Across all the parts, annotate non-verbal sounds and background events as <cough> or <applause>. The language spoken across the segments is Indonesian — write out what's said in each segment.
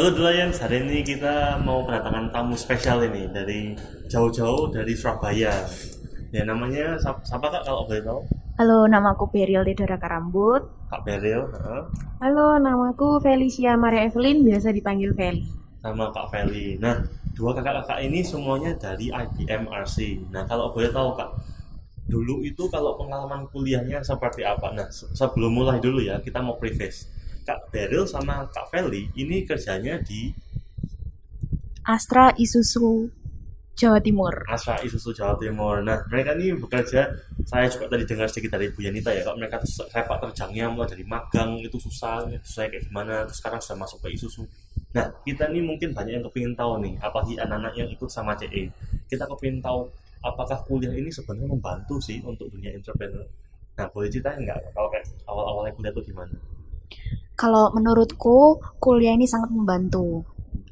Halo Delayan, hari ini kita mau kedatangan tamu spesial ini dari jauh-jauh dari Surabaya. Ya namanya siapa, kak kalau boleh tahu? Halo, namaku Beril Dedora Karambut. Kak Beril, heeh. Halo, namaku Felicia Maria Evelyn, biasa dipanggil Feli. sama Kak Feli. Nah, dua kakak-kakak ini semuanya dari IBM RC. Nah, kalau boleh tahu kak, dulu itu kalau pengalaman kuliahnya seperti apa? Nah, se- sebelum mulai dulu ya, kita mau preface. Kak Beril sama Kak Feli ini kerjanya di Astra Isuzu Jawa Timur. Asra Isuzu Jawa Timur. Nah, mereka ini bekerja, saya juga tadi dengar sedikit dari Bu Yanita ya, kalau mereka sepak terjangnya mulai dari magang itu susah, susah kayak gimana, terus sekarang sudah masuk ke Isuzu. Nah, kita nih mungkin banyak yang kepingin tahu nih, apalagi anak-anak yang ikut sama CE. Kita kepingin tahu apakah kuliah ini sebenarnya membantu sih untuk dunia entrepreneur. Nah, boleh ceritain nggak kalau kayak awal-awalnya kuliah itu gimana? Kalau menurutku, kuliah ini sangat membantu.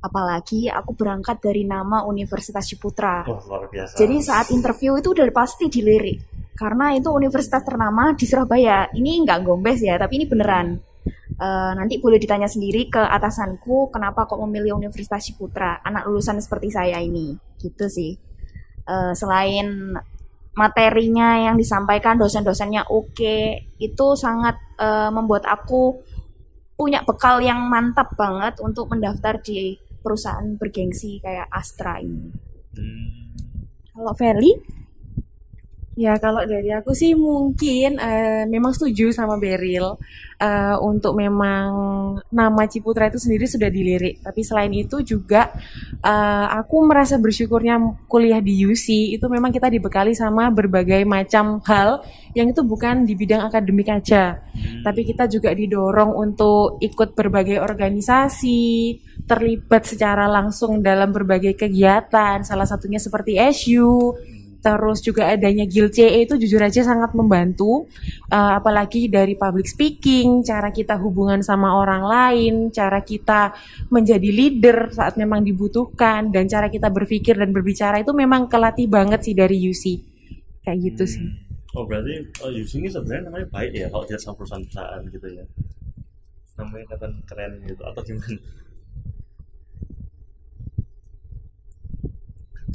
Apalagi aku berangkat dari nama Universitas Ciputra. Wah, luar biasa. Jadi saat interview itu udah pasti dilirik. Karena itu universitas ternama di Surabaya. Ini nggak gombes ya, tapi ini beneran. Eh, nanti boleh ditanya sendiri ke atasanku kenapa kok memilih Universitas Ciputra anak lulusan seperti saya ini gitu sih Eh, selain materinya yang disampaikan dosen-dosennya oke itu sangat eh, membuat aku punya bekal yang mantap banget untuk mendaftar di perusahaan bergengsi kayak Astra ini. Hmm, kalau Feli Ya, kalau dari aku sih mungkin eh, memang setuju sama Beril eh, untuk memang nama Ciputra itu sendiri sudah dilirik. Tapi selain itu juga eh, aku merasa bersyukurnya kuliah di UC itu memang kita dibekali sama berbagai macam hal yang itu bukan di bidang akademik aja. hmm, Tapi kita juga didorong untuk ikut berbagai organisasi, terlibat secara langsung dalam berbagai kegiatan, salah satunya seperti SU, terus juga adanya Guild CE itu jujur aja sangat membantu, Eh, apalagi dari public speaking, cara kita hubungan sama orang lain, cara kita menjadi leader saat memang dibutuhkan, dan cara kita berpikir dan berbicara itu memang kelatih banget sih dari UC. Kayak gitu sih. Oh berarti oh, Yusi ini sebenarnya namanya baik ya kalau dia sama perusahaan-perusahaan gitu ya. Namanya kelihatan keren gitu atau gimana?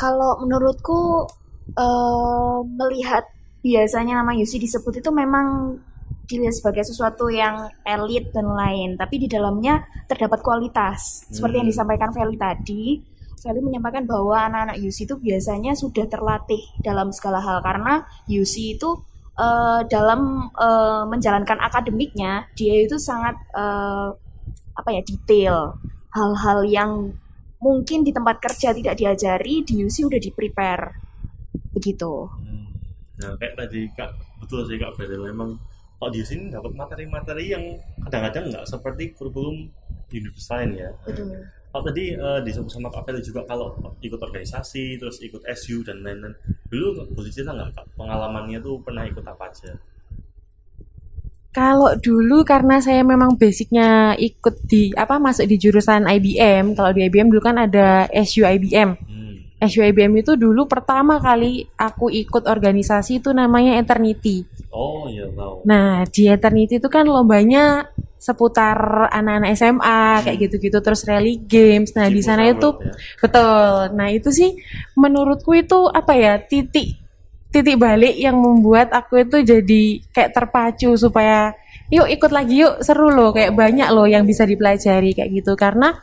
Kalau menurutku eh, melihat biasanya nama Yusi disebut itu memang dilihat sebagai sesuatu yang elit dan lain, tapi di dalamnya terdapat kualitas. Seperti yang Hmm. disampaikan Feli tadi, Feli menyampaikan bahwa anak-anak Yusi itu biasanya sudah terlatih dalam segala hal karena Yusi itu eh, dalam eh, menjalankan akademiknya dia itu sangat eh, apa ya detail hal-hal yang mungkin di tempat kerja tidak diajari di UC udah di prepare begitu Hmm. Nah kayak tadi kak betul sih kak Fadil memang kalau di sini dapat materi-materi yang kadang-kadang nggak seperti kurikulum universitas lain ya. Kalau tadi eh, disebut sama kak Fadil juga kalau ikut organisasi terus ikut SU dan lain-lain dulu boleh cerita nggak kak pengalamannya tuh pernah ikut apa aja? Kalau dulu karena saya memang basicnya ikut di apa masuk di jurusan IBM. Kalau di IBM dulu kan ada SU IBM. Hmm. IBM itu dulu pertama kali aku ikut organisasi itu namanya Eternity. Oh iya tahu. Nah di Eternity itu kan lombanya seputar anak-anak SMA kayak gitu-gitu terus rally games. Nah di sana itu ya. Betul. Nah, itu sih menurutku itu apa ya? titik titik balik yang membuat aku itu jadi kayak terpacu supaya yuk ikut lagi yuk seru loh kayak banyak loh yang bisa dipelajari kayak gitu karena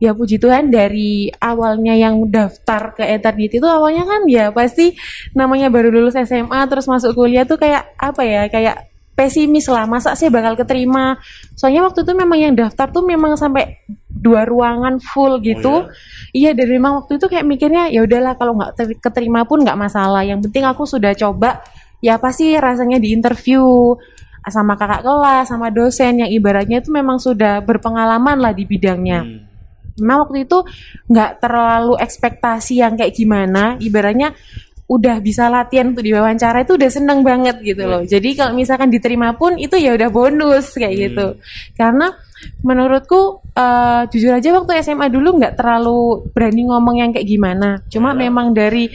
ya puji Tuhan dari awalnya yang daftar ke Eternity itu awalnya kan ya pasti namanya baru lulus SMA terus masuk kuliah tuh kayak apa ya kayak pesimis lah masa sih bakal keterima soalnya waktu itu memang yang daftar tuh memang sampai dua ruangan full gitu Oh, ya? Iya dan memang waktu itu kayak mikirnya ya udahlah kalau nggak ter- keterima pun nggak masalah. Yang penting aku sudah coba ya pasti rasanya di interview sama kakak kelas sama dosen yang ibaratnya itu memang sudah berpengalaman lah di bidangnya. Hmm. Memang waktu itu nggak terlalu ekspektasi yang kayak gimana. Ibaratnya udah bisa latihan untuk diwawancara itu udah seneng banget gitu loh. Jadi kalau misalkan diterima pun itu ya udah bonus kayak Hmm. gitu. Karena menurutku eh, jujur aja waktu SMA dulu nggak terlalu berani ngomong yang kayak gimana. Cuma Ya. memang dari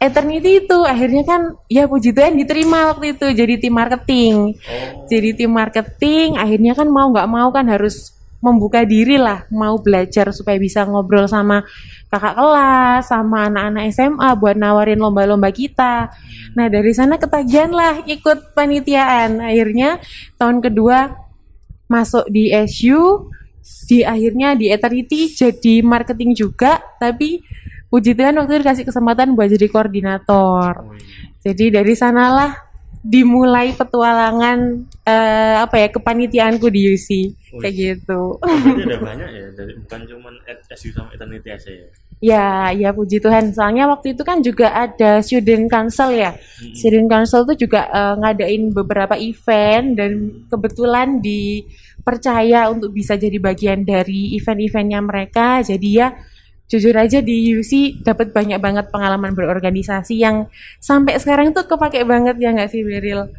eternity itu akhirnya kan ya puji Tuhan diterima waktu itu jadi tim marketing. Oh. Jadi tim marketing akhirnya kan mau nggak mau kan harus membuka diri lah mau belajar supaya bisa ngobrol sama kakak kelas sama anak-anak SMA buat nawarin lomba-lomba kita. Nah dari sana ketagihan lah ikut panitiaan. Akhirnya tahun kedua masuk di SU di akhirnya di Eternity jadi marketing juga tapi puji Tuhan waktu itu dikasih kesempatan buat jadi koordinator. Oh, iya. jadi dari sanalah dimulai petualangan eh, apa ya kepanitiaanku di UC kayak gitu. Berarti ada <laughs> banyak ya dari bukan cuma SU sama Eternity aja ya. Ya, ya puji Tuhan. Soalnya waktu itu kan juga ada student council ya. Mm-mm. Student council tuh juga eh, ngadain beberapa event dan kebetulan dipercaya untuk bisa jadi bagian dari event-eventnya mereka. Jadi ya jujur aja di UC dapat banyak banget pengalaman berorganisasi yang sampai sekarang tuh kepake banget ya nggak sih Beril?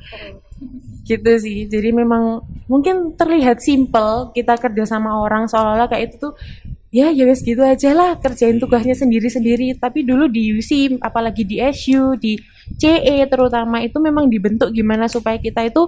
gitu sih jadi memang mungkin terlihat simple kita kerja sama orang seolah-olah kayak itu tuh ya ya wes gitu aja lah kerjain tugasnya sendiri-sendiri tapi dulu di UC apalagi di SU di CE terutama itu memang dibentuk gimana supaya kita itu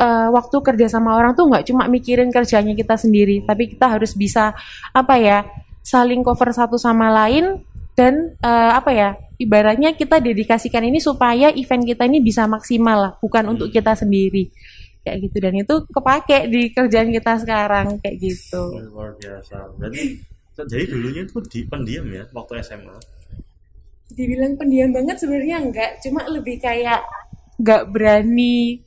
eh, waktu kerja sama orang tuh nggak cuma mikirin kerjanya kita sendiri tapi kita harus bisa apa ya saling cover satu sama lain dan eh, apa ya ibaratnya kita dedikasikan ini supaya event kita ini bisa maksimal lah bukan untuk kita sendiri. Kayak gitu. Dan itu kepake di kerjaan kita sekarang kayak gitu. Oh, luar biasa. Berarti jadi dulunya itu di pendiam ya waktu SMA. dibilang pendiam banget sebenarnya enggak. Cuma lebih kayak nggak berani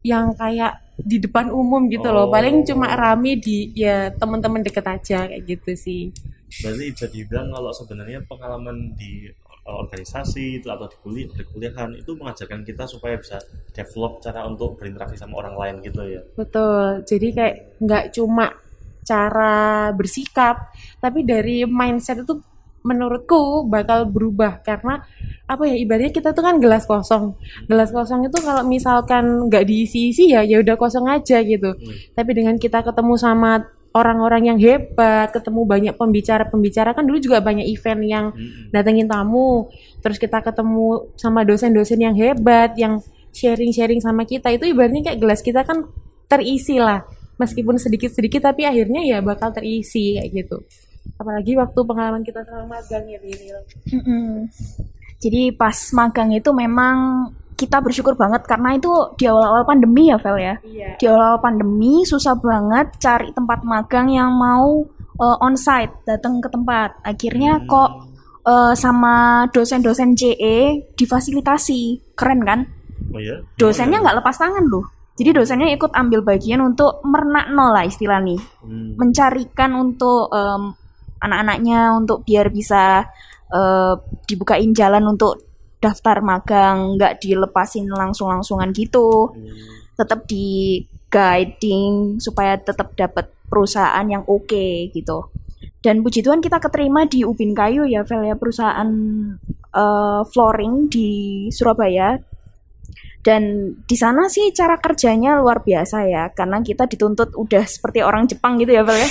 yang kayak di depan umum gitu loh. Oh. paling cuma rame di ya teman-teman deket aja kayak gitu sih Berarti bisa dibilang kalau sebenarnya pengalaman di uh, organisasi itu atau di kuliah di kuliahan itu mengajarkan kita supaya bisa develop cara untuk berinteraksi sama orang lain gitu ya. Betul. Jadi kayak nggak cuma cara bersikap, tapi dari mindset itu menurutku bakal berubah karena apa ya ibaratnya kita tuh kan gelas kosong. Gelas kosong itu kalau misalkan nggak diisi-isi ya ya udah kosong aja gitu. Hmm. Tapi dengan kita ketemu sama orang-orang yang hebat, ketemu banyak pembicara-pembicara. Kan dulu juga banyak event yang datengin tamu, terus kita ketemu sama dosen-dosen yang hebat, yang sharing-sharing sama kita, itu ibaratnya kayak gelas kita kan terisi lah, meskipun sedikit-sedikit tapi akhirnya ya bakal terisi kayak gitu. Apalagi waktu pengalaman kita selama magang ya Biril. Jadi pas magang itu memang kita bersyukur banget karena itu di awal-awal pandemi ya Vel ya. Iya. Di awal-awal pandemi susah banget cari tempat magang yang mau uh, onsite datang ke tempat. Akhirnya Hmm. kok uh, sama dosen-dosen CE difasilitasi. Keren kan? Oh ya. Dosennya nggak lepas tangan loh. Jadi dosennya ikut ambil bagian untuk merenakno lah istilah nih Hmm. mencarikan untuk em, anak-anaknya untuk biar bisa eh, dibukain jalan untuk daftar magang nggak dilepasin langsung-langsungan gitu. Hmm. tetap di guiding supaya tetap dapat perusahaan yang oke gitu. Dan puji Tuhan kita keterima di Ubin Kayu ya Vel ya perusahaan eh, flooring di Surabaya. Dan di sana sih cara kerjanya luar biasa ya karena kita dituntut udah seperti orang Jepang gitu ya Vel ya.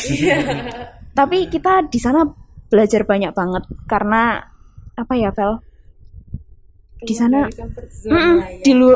Tapi kita di sana belajar banyak banget karena apa ya Vel Di sana- Mm-mm, di lu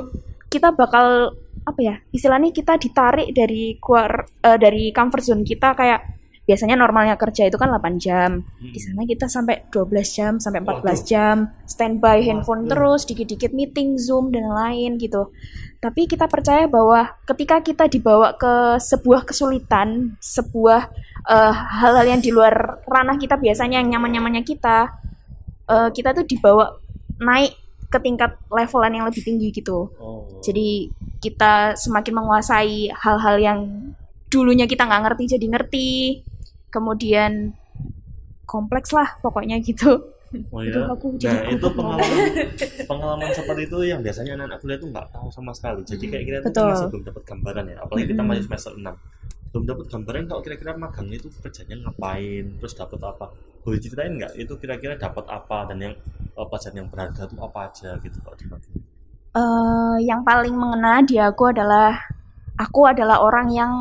kita bakal apa ya istilahnya kita ditarik dari keluar eh, dari comfort zone kita kayak biasanya normalnya kerja itu kan 8 jam di sana kita sampai 12 jam sampai 14 Waduh. jam standby handphone Waduh. terus dikit-dikit meeting zoom dan lain gitu tapi kita percaya bahwa ketika kita dibawa ke sebuah kesulitan sebuah eh, hal-hal yang di luar ranah kita biasanya yang nyaman-nyamannya kita eh, kita tuh dibawa naik ke tingkat levelan yang lebih tinggi gitu Oh. jadi kita semakin menguasai hal-hal yang dulunya kita nggak ngerti jadi ngerti kemudian kompleks lah pokoknya gitu Oh Itu ya. aku Nah, jadi itu pengalaman <laughs> pengalaman seperti itu yang biasanya anak-anak kuliah tuh nggak tahu sama sekali. Jadi kayak kita tuh Betul. masih belum dapat gambaran ya. Apalagi kita Mm-mm. masih semester 6. Belum dapat gambaran kalau kira-kira magangnya itu kerjanya ngapain, terus dapat apa. Boleh ceritain nggak itu kira-kira dapat apa dan yang eh, pelajaran yang berharga itu apa aja gitu kalau di magang. Eh, yang paling mengena di aku adalah aku adalah orang yang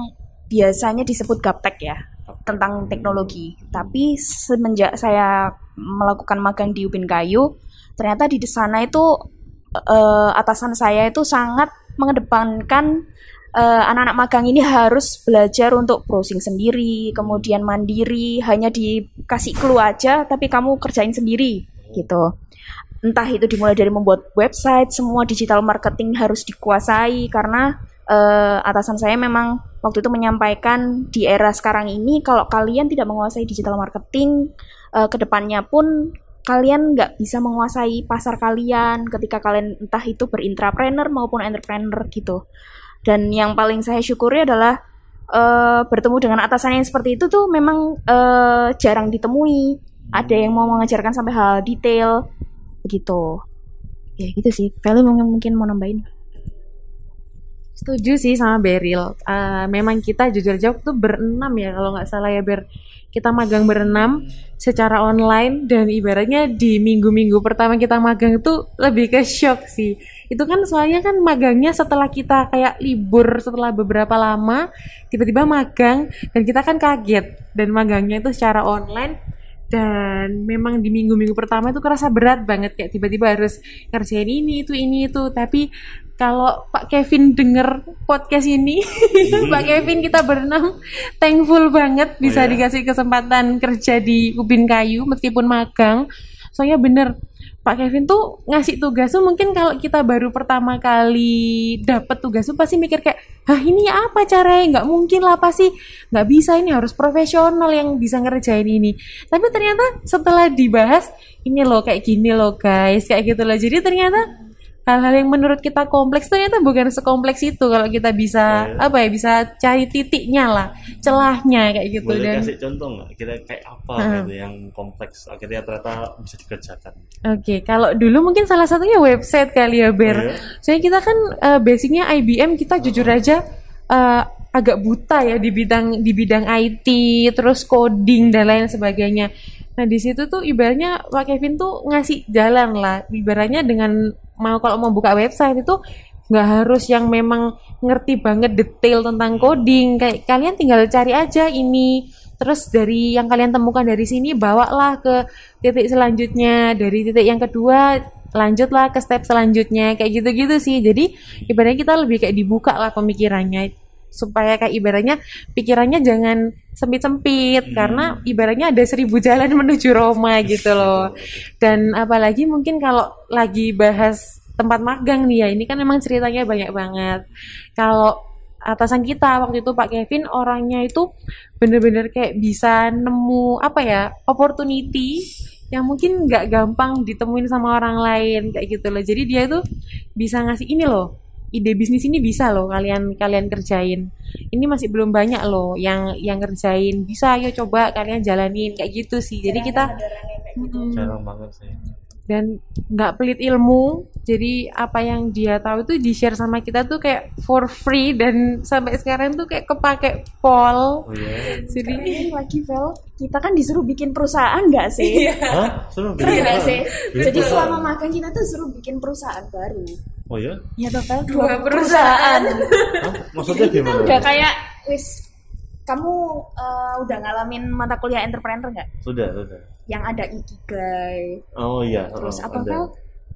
biasanya disebut gaptek ya tentang teknologi. Tapi semenjak saya melakukan magang di Ubin Kayu, ternyata di sana itu eh, atasan saya itu sangat mengedepankan eh, anak-anak magang ini harus belajar untuk browsing sendiri, kemudian mandiri, hanya dikasih clue aja, tapi kamu kerjain sendiri gitu. Entah itu dimulai dari membuat website, semua digital marketing harus dikuasai karena eh, atasan saya memang waktu itu menyampaikan di era sekarang ini kalau kalian tidak menguasai digital marketing, eh, ke depannya pun kalian nggak bisa menguasai pasar kalian ketika kalian entah itu berintrapreneur maupun entrepreneur gitu. Dan yang paling saya syukuri adalah eh, bertemu dengan atasan yang seperti itu tuh memang eh, jarang ditemui. Ada yang mau mengajarkan sampai hal detail begitu. Ya gitu sih. Veli mungkin mungkin mau nambahin. Setuju sih sama Beril. Eh, memang kita jujur jauh tuh berenam ya kalau nggak salah ya Ber. Kita magang berenam secara online dan ibaratnya di minggu-minggu pertama kita magang itu lebih ke shock sih. Itu kan soalnya kan magangnya setelah kita kayak libur setelah beberapa lama tiba-tiba magang dan kita kan kaget. Dan magangnya itu secara online dan memang di minggu-minggu pertama itu kerasa berat banget. Kayak tiba-tiba harus ngerjain ini itu ini itu. Tapi kalau Pak Kevin denger podcast ini <laughs> Pak Kevin kita berenam thankful banget bisa Oh, ya? dikasih kesempatan kerja di Ubin Kayu meskipun magang. Soalnya bener Pak Kevin tuh ngasih tugas tuh mungkin kalau kita baru pertama kali dapet tugas tuh pasti mikir kayak Hah ini apa caranya? Nggak mungkin lah pasti nggak bisa ini harus profesional yang bisa ngerjain ini. Tapi ternyata setelah dibahas ini loh kayak gini loh guys kayak gitu loh. Jadi ternyata hal-hal yang menurut kita kompleks ternyata bukan sekompleks itu kalau kita bisa iya. apa ya bisa cari titiknya lah celahnya kayak gitu Boleh dan kasih contoh nggak? Kira kayak apa Hmm. gitu yang kompleks akhirnya ternyata bisa dikerjakan. Oke, kalau dulu mungkin salah satunya website kali ya, Ber. Iya? Soalnya kita kan eh, basicnya IBM, kita jujur aja eh, agak buta ya di bidang di bidang IT, terus coding dan lain sebagainya. Nah di situ tuh ibaratnya Pak Kevin tuh ngasih jalan lah, ibaratnya dengan mau kalau mau buka website itu nggak harus yang memang ngerti banget detail tentang coding, kayak kalian tinggal cari aja ini. Terus dari yang kalian temukan dari sini bawalah ke titik selanjutnya. Dari titik yang kedua lanjutlah ke step selanjutnya. Kayak gitu-gitu sih. Jadi ibaratnya kita lebih kayak dibuka lah pemikirannya supaya kayak ibaratnya pikirannya jangan sempit-sempit Hmm. karena ibaratnya ada seribu jalan <laughs> menuju Roma gitu loh. Dan apalagi mungkin kalau lagi bahas tempat magang nih ya ini kan memang ceritanya banyak banget. Kalau atasan kita waktu itu Pak Kevin orangnya itu bener-bener kayak bisa nemu apa ya opportunity yang mungkin nggak gampang ditemuin sama orang lain kayak gitu loh. Jadi dia tuh bisa ngasih ini loh ide bisnis ini bisa loh kalian kalian kerjain. Ini masih belum banyak loh yang yang ngerjain. Bisa ayo coba kalian jalanin. Kayak gitu sih. Jadi kita Mm-mm. Jarang banget sih. Dan nggak pelit ilmu jadi apa yang dia tahu itu di share sama kita tuh kayak for free dan sampai sekarang tuh kayak kepake pol Oh iya. jadi Ini lagi Vel, kita kan disuruh bikin perusahaan nggak sih? Hah? Suruh bikin nggak apa? sih? Bikin Jadi perusahaan? selama magang kita tuh suruh bikin perusahaan baru. Oh iya? Ya toh Vel, Dua perusahaan. Hah? Maksudnya Jadi kita gimana? udah kayak wis kamu eh, udah ngalamin mata kuliah entrepreneur nggak? Sudah, sudah. Yang ada ikigai, Oh iya. terus oh, apa ada. Vel?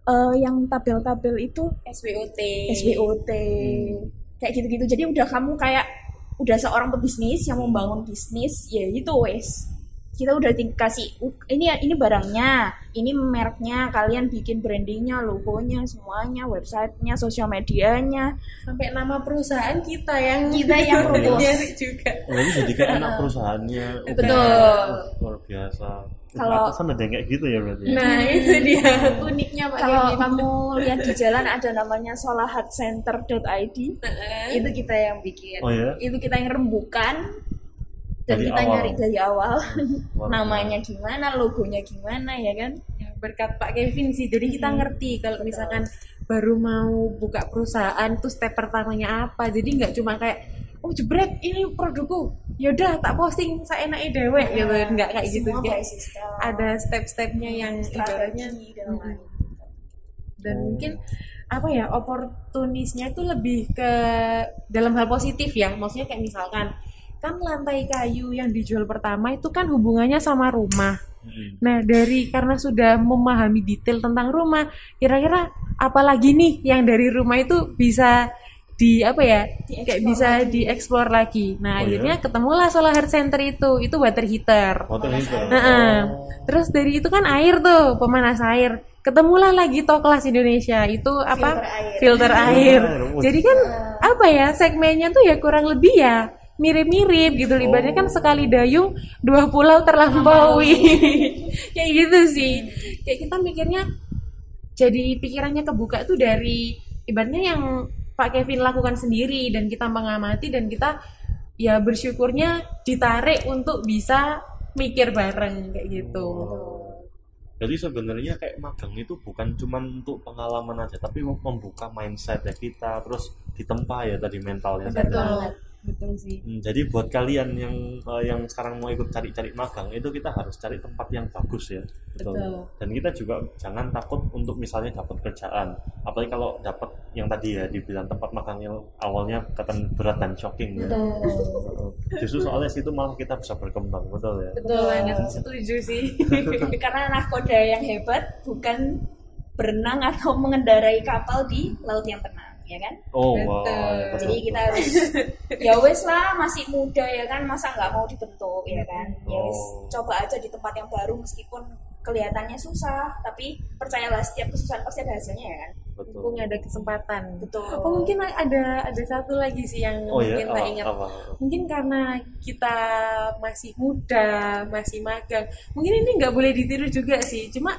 Eh, yang tabel-tabel itu SWOT SWOT Hmm. kayak gitu-gitu. Jadi udah kamu kayak udah seorang pebisnis yang membangun bisnis, ya itu wes. Kita udah dikasih "Uh, ini ini barangnya, ini mereknya, kalian bikin brandingnya, logonya, semuanya, websitenya, sosial medianya. sampai nama perusahaan kita yang Kita yang <laughs> nyari juga Oh, ini jadi kayak anak perusahaannya. Oh, Betul. Luar biasa. Kalau- Atasan ada yang kayak gitu ya berarti. nah <laughs> itu dia uniknya pak Kalau Kevin. kamu <laughs> lihat di jalan ada namanya solahatcenter.id, itu kita yang bikin. Oh ya? Itu kita yang rembukan dan Dari kita awal. nyari dari awal. Namanya gimana, logonya gimana ya kan? Ya, berkat Pak Kevin sih jadi kita ngerti kalau misalkan baru mau buka perusahaan tuh step pertamanya apa jadi nggak cuma kayak oh jebret ini produkku. Yaudah tak posting saya dewek gitu. Nggak kayak gitu Semua kayak by system, ada step-stepnya yang ibaratnya strategi dan dan mungkin apa ya oportunisnya itu lebih ke dalam hal positif ya. Maksudnya kayak misalkan kan lantai kayu yang dijual pertama itu kan hubungannya sama rumah. Hmm. Nah, dari karena sudah memahami detail tentang rumah, kira-kira apalagi nih yang dari rumah itu bisa di apa ya Dieksplor kayak bisa lagi. dieksplor lagi nah Oh, akhirnya iya? ketemulah solar heart center itu itu water heater Hotel itu. Heeh. terus dari itu kan air tuh pemanas air ketemulah lagi toh kelas Indonesia itu apa Filter air. filter air Oh. jadi kan apa ya segmennya tuh ya kurang lebih ya mirip-mirip gitu ibaratnya kan Oh. sekali dayung dua pulau terlampaui <laughs> kayak gitu sih kayak kita mikirnya jadi pikirannya kebuka tuh dari ibaratnya yang Pak Kevin lakukan sendiri dan kita mengamati dan kita ya bersyukurnya ditarik untuk bisa mikir bareng kayak gitu. Jadi sebenarnya kayak magang itu bukan cuma untuk pengalaman aja, tapi mem- membuka mindset ya kita, terus ditempa ya tadi mentalnya. tadi. Betul, betul sih. Hmm, jadi buat kalian yang eh, yang sekarang mau ikut cari-cari magang itu kita harus cari tempat yang bagus ya. Betul. Dan kita juga jangan takut untuk misalnya dapat kerjaan. Apalagi kalau dapat yang tadi ya dibilang tempat magang yang awalnya kelihatan berat dan shocking ya. Justru soalnya situ malah kita bisa berkembang, betul ya. Betul banget, setuju sih. <laughs> Karena nahkoda yang hebat bukan berenang atau mengendarai kapal di laut yang tenang, ya kan? Oh, wow. betul, Jadi kita harus ya wes lah masih muda ya kan masa nggak mau dibentuk ya kan ya wes Oh. coba aja di tempat yang baru meskipun kelihatannya susah tapi percayalah setiap kesusahan pasti ada hasilnya ya kan betul. Mumpung ada kesempatan. betul Oh mungkin ada ada satu lagi sih yang Oh ya, mungkin tak apa, ingat. apa? Mungkin karena kita masih muda, masih magang. Mungkin ini nggak boleh ditiru juga sih. Cuma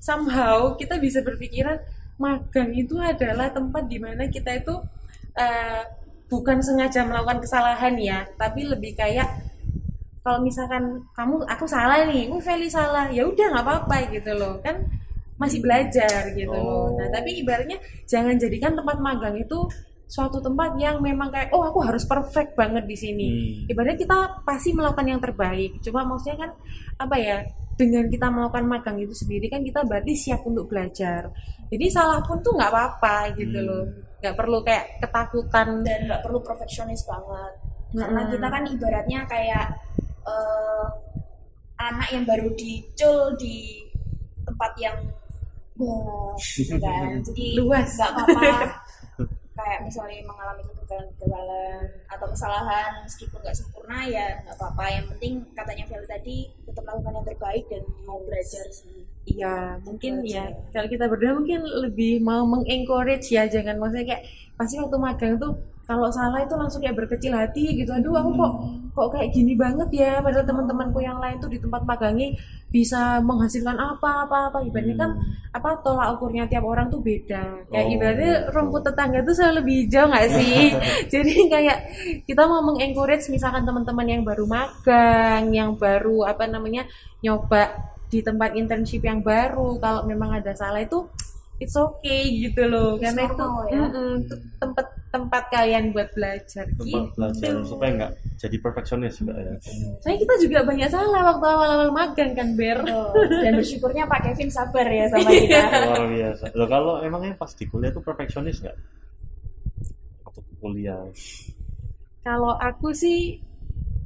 somehow kita bisa berpikiran magang itu adalah tempat di mana kita itu eh, bukan sengaja melakukan kesalahan ya, tapi lebih kayak kalau misalkan kamu aku salah nih, oh Feli salah, ya udah nggak apa-apa gitu loh kan masih belajar gitu loh. Oh. Nah tapi ibaratnya jangan jadikan tempat magang itu suatu tempat yang memang kayak oh aku harus perfect banget di sini. Hmm. Ibaratnya kita pasti melakukan yang terbaik. Cuma maksudnya kan apa ya dengan kita melakukan magang itu sendiri kan kita berarti siap untuk belajar. Jadi salah pun tuh nggak apa-apa gitu Hmm. loh. Nggak perlu kayak ketakutan. dan nggak perlu perfeksionis banget karena Mm-mm. kita kan ibaratnya kayak eh, anak yang baru dicul di tempat yang wah <laughs> gitu kan jadi Luas. nggak apa-apa <laughs> kayak misalnya mengalami kegagalan-kegagalan atau kesalahan meskipun nggak sempurna ya nggak apa-apa. Yang penting katanya Feli tadi tetap lakukan yang terbaik dan mau belajar sih. Iya, mungkin ya kalau kita berdua mungkin lebih mau mengencourage ya, jangan maksudnya kayak pasti waktu magang tuh kalau salah itu langsung kayak berkecil hati gitu. Aduh, aku kok kok kayak gini banget ya. Padahal teman-temanku yang lain tuh di tempat magangnya bisa menghasilkan apa apa apa. Ibaratnya kan apa tolak ukurnya tiap orang tuh beda. Kayak Oh, ibaratnya rumput tetangga tuh selalu lebih hijau nggak sih? <laughs> Jadi kayak kita mau mengencourage misalkan teman-teman yang baru magang, yang baru apa namanya nyoba di tempat internship yang baru kalau memang ada salah itu it's okay gitu loh It's karena itu ya. tempat tempat kalian buat belajar tempat gitu. belajar supaya nggak jadi perfeksionis juga ya. Soalnya kita juga banyak salah waktu awal-awal magang kan Ber. <laughs> dan bersyukurnya Pak Kevin sabar ya sama kita <laughs> Luar biasa. Loh kalau emangnya pas di kuliah tuh perfeksionis nggak? Waktu kuliah. Kalau aku sih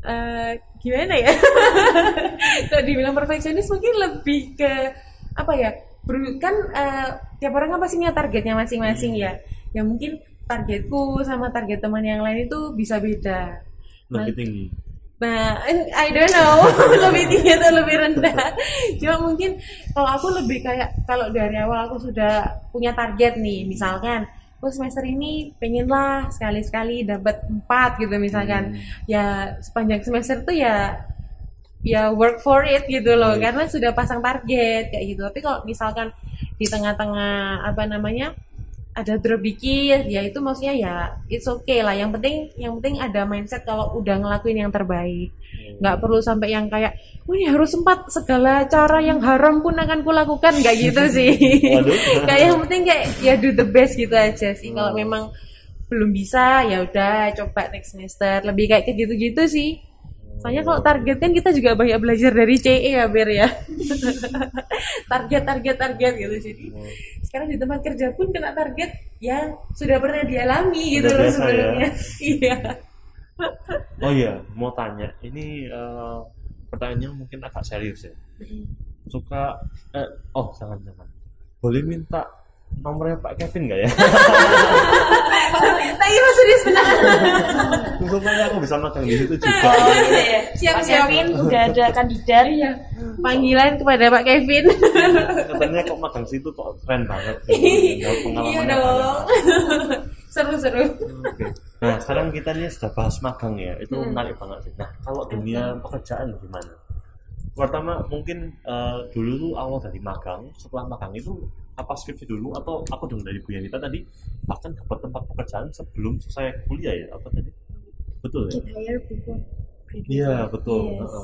eh, gimana ya? <laughs> Kalau dibilang perfeksionis mungkin lebih ke apa ya? Kan eh, tiap orang kan pasti punya targetnya masing-masing ya. Ya mungkin targetku sama target teman yang lain itu bisa beda. Lebih tinggi. Nah, I don't know <laughs> lebih tinggi atau lebih rendah. Cuma mungkin kalau aku lebih kayak kalau dari awal aku sudah punya target nih, misalkan oh semester ini pengen lah sekali-sekali dapat empat gitu misalkan. Ya sepanjang semester tuh ya ya work for it gitu loh. Baik. karena sudah pasang target kayak gitu. Tapi kalau misalkan di tengah-tengah apa namanya ada drop dikit ya itu maksudnya ya it's okay lah. Yang penting yang penting ada mindset kalau udah ngelakuin yang terbaik. Nggak perlu sampai yang kayak wah ini harus sempat segala cara yang haram pun akan kulakukan. Nggak gitu <laughs> sih. <laughs> Kayak yang penting kayak ya do the best gitu aja sih. Kalau Hmm. memang belum bisa ya udah coba next semester. Lebih kayak gitu-gitu sih soalnya kalau target kan kita juga banyak belajar dari CE ya Ber ya <laughs> target target target gitu sih sekarang di tempat kerja pun kena target yang sudah pernah dialami gitu loh ya. sebelumnya <laughs> iya Oh iya, mau tanya. Ini eh, pertanyaannya mungkin agak serius ya. Suka eh, oh jangan jangan. Boleh minta nomornya Pak Kevin nggak ya? tak kira supaya aku bisa makan di situ juga Siap, Pak siap. Kevin udah ada kandidat Iya. Panggilan kepada Pak Kevin. katanya kok magang situ kok keren banget Iya dong. Seru-seru. Oke. Nah, sekarang kita nih sudah bahas magang ya. Itu Hmm. menarik banget sih. Nah, kalau dunia pekerjaan gimana? Pertama, mungkin eh, dulu tuh awal dari magang. Setelah magang itu apa skripsi dulu atau aku dengar dari Bu Yanita tadi bahkan dapat tempat pekerjaan sebelum selesai kuliah ya? Apa tadi? Betul ya? Iya, betul. Yes.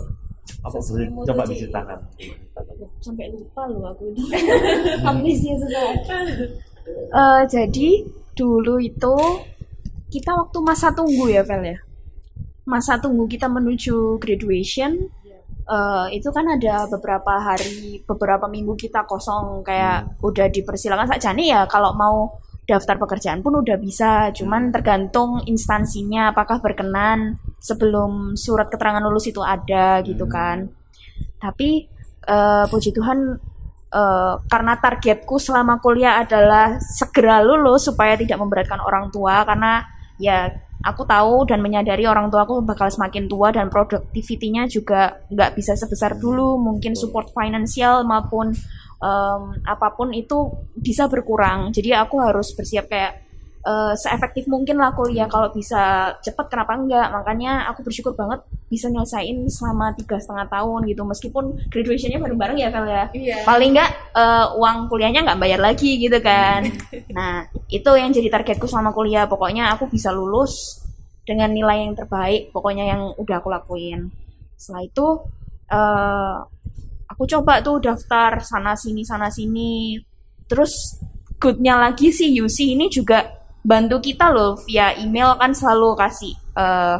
Apa boleh moto coba sih. diceritakan? sampai lupa loh aku itu <laughs> amnesia susah Eh, jadi dulu itu kita waktu masa tunggu ya Vel ya masa tunggu kita menuju graduation eh, itu kan ada beberapa hari beberapa minggu kita kosong kayak udah dipersilakan saja nih ya kalau mau daftar pekerjaan pun udah bisa cuman tergantung instansinya apakah berkenan sebelum surat keterangan lulus itu ada gitu Hmm. kan. Tapi eh, puji Tuhan eh, karena targetku selama kuliah adalah segera lulus supaya tidak memberatkan orang tua karena ya aku tahu dan menyadari orang tua aku bakal semakin tua dan productivity-nya juga nggak bisa sebesar dulu. Mungkin support finansial maupun em, apa pun itu bisa berkurang. Jadi aku harus bersiap kayak eh, seefektif mungkin lah kuliah. Kalau bisa cepet kenapa enggak? Makanya aku bersyukur banget bisa nyelesain selama tiga setengah tahun gitu. Meskipun graduationnya bareng-bareng ya Vel ya. Iya. paling nggak eh, uang kuliahnya nggak bayar lagi gitu kan. <laughs> Nah itu yang jadi targetku selama kuliah. Pokoknya aku bisa lulus dengan nilai yang terbaik pokoknya yang udah aku lakuin. Setelah itu eh, aku coba tuh daftar sana sini sana sini. Terus goodnya lagi sih UC ini juga bantu kita loh via email kan selalu kasih eh,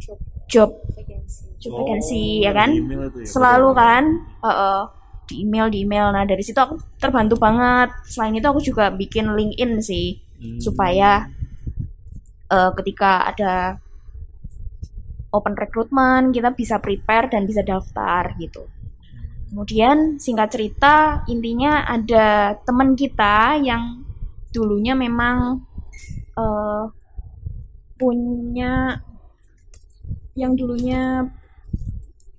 job job Oh, vacancy ya kan? di email itu ya, selalu kan? Heeh. di email di email. Nah dari situ aku terbantu banget. Selain itu aku juga bikin LinkedIn sih Hmm. supaya eh, ketika ada open recruitment kita bisa prepare dan bisa daftar gitu. Kemudian singkat cerita intinya ada teman kita yang dulunya memang eh, punya yang dulunya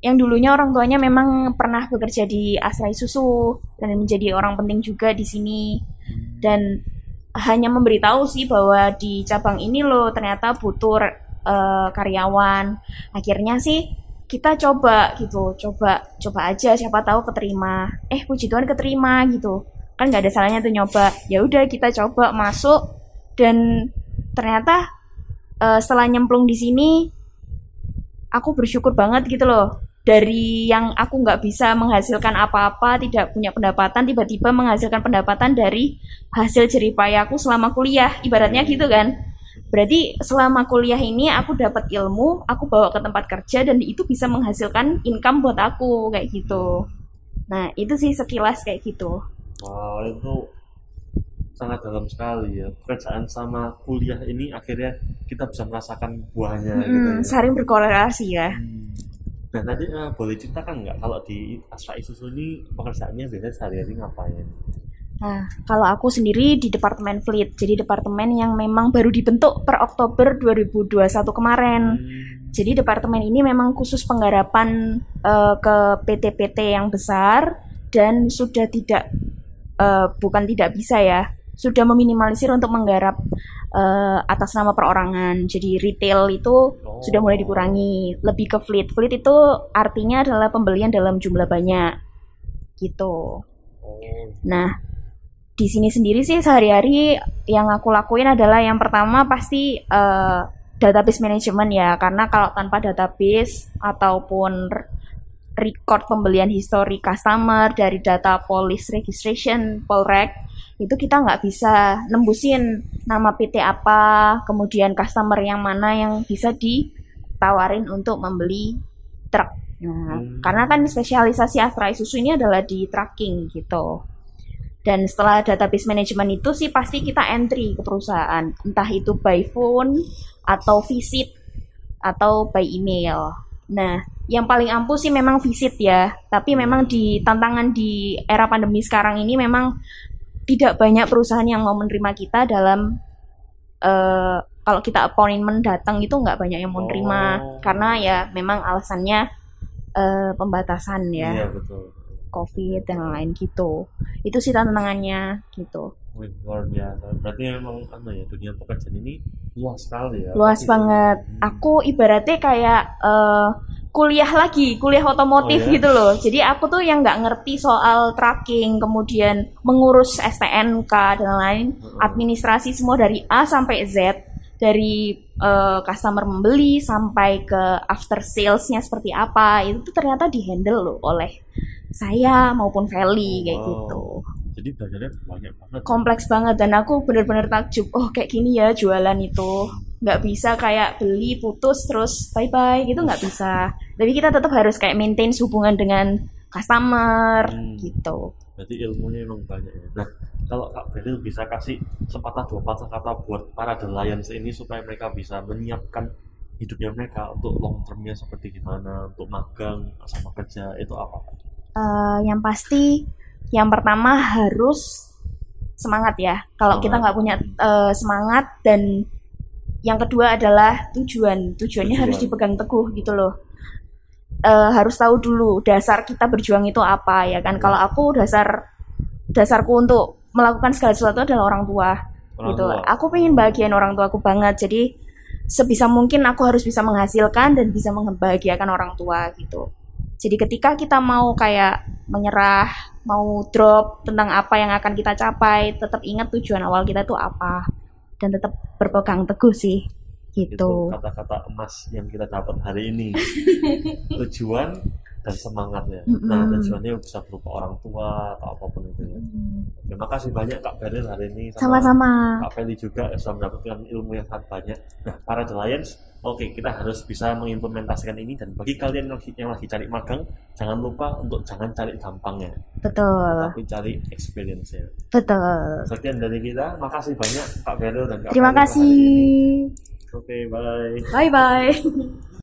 yang dulunya orang tuanya memang pernah bekerja di Asrai Susu dan menjadi orang penting juga di sini. Dan hanya memberitahu sih bahwa di cabang ini loh ternyata butuh eh, karyawan. Akhirnya sih kita coba gitu coba coba aja siapa tahu keterima. Eh puji Tuhan keterima gitu. Kan nggak ada salahnya tuh nyoba. Ya udah kita coba masuk dan ternyata eh, setelah nyemplung di sini aku bersyukur banget gitu loh. Dari yang aku nggak bisa menghasilkan apa-apa tidak punya pendapatan tiba-tiba menghasilkan pendapatan dari hasil jeripayaku selama kuliah. Ibaratnya gitu kan. Berarti selama kuliah ini aku dapat ilmu aku bawa ke tempat kerja dan itu bisa menghasilkan income buat aku kayak gitu. Nah itu sih sekilas kayak gitu. Wow, itu sangat dalam sekali ya. Pekerjaan sama kuliah ini akhirnya kita bisa merasakan buahnya gitu Mm, ya. saling berkorelasi ya Hmm. Nah tadi eh, boleh ceritakan nggak kalau di Astra Isuzu ini pekerjaannya biasanya sehari-hari ngapain? Nah, kalau aku sendiri di Departemen Fleet, jadi departemen yang memang baru dibentuk per Oktober 2021 kemarin. Hmm. Jadi departemen ini memang khusus penggarapan eh, ke PT-PT yang besar dan sudah tidak eh, bukan tidak bisa ya, sudah meminimalisir untuk menggarap eh, atas nama perorangan. Jadi retail itu Oh. sudah mulai dikurangi, lebih ke fleet. Fleet itu artinya adalah pembelian dalam jumlah banyak. Gitu. Oh, Nah, di sini sendiri sih sehari-hari yang aku lakuin adalah yang pertama pasti eh, database management ya, karena kalau tanpa database ataupun record pembelian history customer dari data police registration, polrek, itu kita nggak bisa nembusin nama PT apa, kemudian customer yang mana yang bisa ditawarin untuk membeli truk. Nah, Hmm. karena kan spesialisasi Astra Isuzu ini adalah di tracking gitu. Dan setelah database management itu sih pasti kita entry ke perusahaan, entah itu by phone atau visit atau by email. Nah, yang paling ampuh sih memang visit ya, tapi memang di tantangan di era pandemi sekarang ini memang tidak banyak perusahaan yang mau menerima kita dalam eh, kalau kita appointment datang itu nggak banyak yang mau nerima Oh. karena ya memang alasannya eh, pembatasan ya Iya betul. covid dan lain-lain gitu itu sih tantangannya gitu Wih, luar biasa. Berarti memang apa ya dunia pekerjaan ini luas sekali ya. luas banget Hmm. aku ibaratnya kayak eh, kuliah lagi kuliah otomotif Oh, ya? gitu loh jadi aku tuh yang nggak ngerti soal tracking kemudian mengurus STNK dan lain Heeh. administrasi semua dari A sampai Z dari eh, customer membeli sampai ke after salesnya seperti apa itu tuh ternyata dihandle loh oleh saya maupun Feli kayak Wow. gitu Jadi belajarnya banyak banget. kompleks banget dan aku bener-bener takjub oh kayak gini ya jualan itu nggak bisa kayak beli putus terus bye bye gitu nggak bisa tapi kita tetap harus kayak maintain hubungan dengan customer Hmm. gitu Berarti ilmunya memang banyak ya. Nah, kalau Kak Beril bisa kasih sepatah dua patah kata buat para The Lions ini supaya mereka bisa menyiapkan hidupnya mereka untuk long termnya seperti gimana, untuk magang sama kerja itu apa? Eh, yang pasti yang pertama harus semangat ya. Kalau kita nggak punya eh, semangat dan yang kedua adalah tujuan. Tujuannya Tujuan. harus dipegang teguh gitu loh. Eh, harus tahu dulu dasar kita berjuang itu apa ya kan? Kalau aku dasar dasarku untuk melakukan segala sesuatu adalah orang tua Orang gitu. tua. aku pengen bahagiain orang tua aku banget. Jadi sebisa mungkin aku harus bisa menghasilkan dan bisa membahagiakan orang tua gitu. Jadi ketika kita mau kayak menyerah mau drop tentang apa yang akan kita capai tetap ingat tujuan awal kita itu apa dan tetap berpegang teguh sih Itu gitu kata-kata emas yang kita dapat hari ini. <laughs> Tujuan dan semangat ya. Mm-mm. Nah, tujuannya bisa berupa orang tua atau apa pun itu ya. Terima kasih banyak Kak Beril hari ini sama-sama Kak Feli juga sudah mendapatkan ilmu yang sangat banyak. Nah, para The Oke kita harus bisa mengimplementasikan ini dan bagi kalian yang lagi, yang lagi cari magang, jangan lupa untuk jangan cari gampangnya, betul tapi cari experience-nya. betul Sekian dari kita, makasih banyak Kak Beril dan Kak terima kasih. Oke, bye. bye bye <laughs>